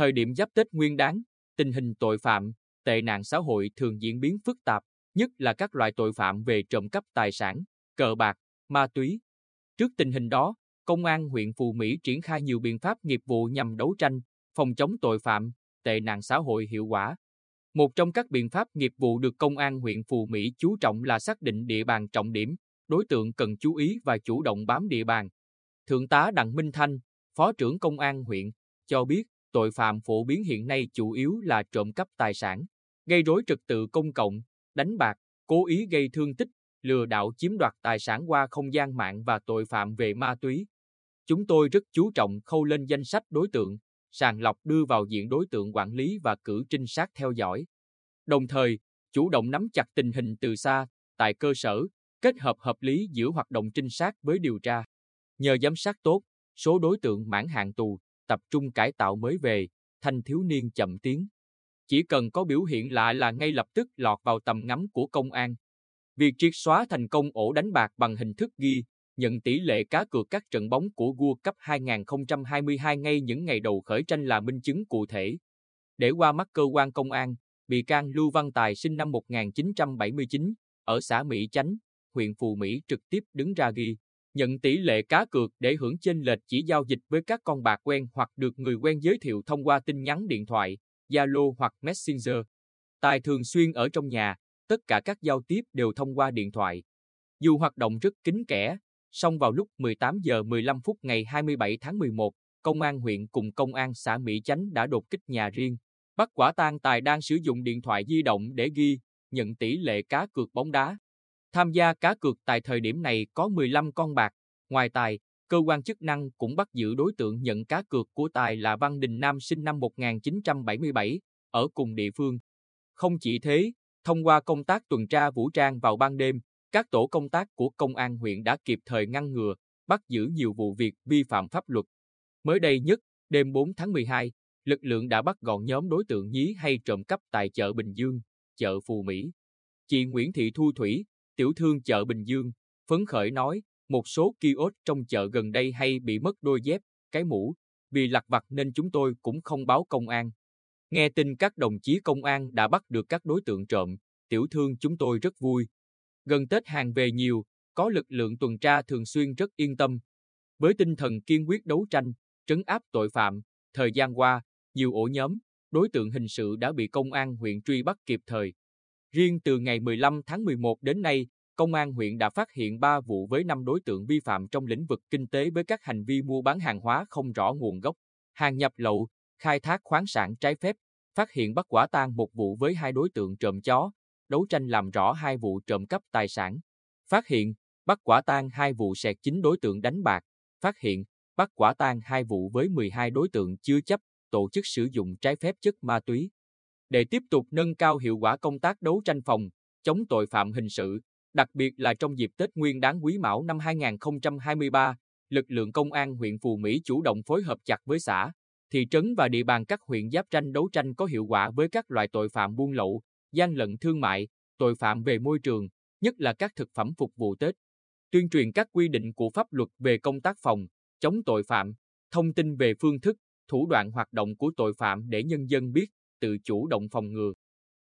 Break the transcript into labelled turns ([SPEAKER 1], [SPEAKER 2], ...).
[SPEAKER 1] Thời điểm giáp Tết Nguyên đáng, tình hình tội phạm, tệ nạn xã hội thường diễn biến phức tạp, nhất là các loại tội phạm về trộm cắp tài sản, cờ bạc, ma túy. Trước tình hình đó, Công an huyện Phù Mỹ triển khai nhiều biện pháp nghiệp vụ nhằm đấu tranh, phòng chống tội phạm, tệ nạn xã hội hiệu quả. Một trong các biện pháp nghiệp vụ được Công an huyện Phù Mỹ chú trọng là xác định địa bàn trọng điểm, đối tượng cần chú ý và chủ động bám địa bàn. Thượng tá Đặng Minh Thanh, Phó trưởng Công an huyện, cho biết tội phạm phổ biến hiện nay chủ yếu là trộm cắp tài sản, gây rối trật tự công cộng, đánh bạc, cố ý gây thương tích, lừa đảo chiếm đoạt tài sản qua không gian mạng và tội phạm về ma túy. Chúng tôi rất chú trọng khâu lên danh sách đối tượng, sàng lọc đưa vào diện đối tượng quản lý và cử trinh sát theo dõi. Đồng thời, chủ động nắm chặt tình hình từ xa, tại cơ sở, kết hợp hợp lý giữa hoạt động trinh sát với điều tra. Nhờ giám sát tốt, số đối tượng mãn hạn tù, tập trung cải tạo mới về, thanh thiếu niên chậm tiến. Chỉ cần có biểu hiện lạ là ngay lập tức lọt vào tầm ngắm của công an. Việc triệt xóa thành công ổ đánh bạc bằng hình thức ghi, nhận tỷ lệ cá cược các trận bóng của World Cup 2022 ngay những ngày đầu khởi tranh là minh chứng cụ thể. Để qua mắt cơ quan công an, bị can Lưu Văn Tài sinh năm 1979, ở xã Mỹ Chánh, huyện Phù Mỹ trực tiếp đứng ra ghi, nhận tỷ lệ cá cược để hưởng chênh lệch chỉ giao dịch với các con bạc quen hoặc được người quen giới thiệu thông qua tin nhắn điện thoại, Zalo hoặc Messenger. Tài thường xuyên ở trong nhà, tất cả các giao tiếp đều thông qua điện thoại. Dù hoạt động rất kín kẽ, song vào lúc 18 giờ 15 phút ngày 27 tháng 11, công an huyện cùng công an xã Mỹ Chánh đã đột kích nhà riêng, bắt quả tang Tài đang sử dụng điện thoại di động để ghi, nhận tỷ lệ cá cược bóng đá. Tham gia cá cược tại thời điểm này có 15 con bạc, ngoài Tài, cơ quan chức năng cũng bắt giữ đối tượng nhận cá cược của Tài là Văn Đình Nam sinh năm 1977, ở cùng địa phương. Không chỉ thế, thông qua công tác tuần tra vũ trang vào ban đêm, các tổ công tác của công an huyện đã kịp thời ngăn ngừa, bắt giữ nhiều vụ việc vi phạm pháp luật. Mới đây nhất, đêm 4 tháng 12, lực lượng đã bắt gọn nhóm đối tượng nhí hay trộm cắp tại chợ Bình Dương, chợ Phù Mỹ. Chị Nguyễn Thị Thu Thủy, tiểu thương chợ Bình Dương, phấn khởi nói, một số kiosk trong chợ gần đây hay bị mất đôi dép, cái mũ, vì lặt vặt nên chúng tôi cũng không báo công an. Nghe tin các đồng chí công an đã bắt được các đối tượng trộm, tiểu thương chúng tôi rất vui. Gần Tết hàng về nhiều, có lực lượng tuần tra thường xuyên rất yên tâm. Với tinh thần kiên quyết đấu tranh, trấn áp tội phạm, thời gian qua, nhiều ổ nhóm, đối tượng hình sự đã bị công an huyện truy bắt kịp thời. Riêng từ ngày 15 tháng 11 đến nay, công an huyện đã phát hiện 3 vụ với 5 đối tượng vi phạm trong lĩnh vực kinh tế với các hành vi mua bán hàng hóa không rõ nguồn gốc, hàng nhập lậu, khai thác khoáng sản trái phép, phát hiện bắt quả tang một vụ với hai đối tượng trộm chó, đấu tranh làm rõ hai vụ trộm cắp tài sản, phát hiện, bắt quả tang hai vụ sẹt chính đối tượng đánh bạc, phát hiện, bắt quả tang hai vụ với 12 đối tượng chưa chấp tổ chức sử dụng trái phép chất ma túy. Để tiếp tục nâng cao hiệu quả công tác đấu tranh phòng, chống tội phạm hình sự, đặc biệt là trong dịp Tết Nguyên đán Quý Mão năm 2023, lực lượng công an huyện Phù Mỹ chủ động phối hợp chặt với xã, thị trấn và địa bàn các huyện giáp tranh đấu tranh có hiệu quả với các loại tội phạm buôn lậu, gian lận thương mại, tội phạm về môi trường, nhất là các thực phẩm phục vụ Tết. Tuyên truyền các quy định của pháp luật về công tác phòng, chống tội phạm, thông tin về phương thức, thủ đoạn hoạt động của tội phạm để nhân dân biết, tự chủ động phòng ngừa.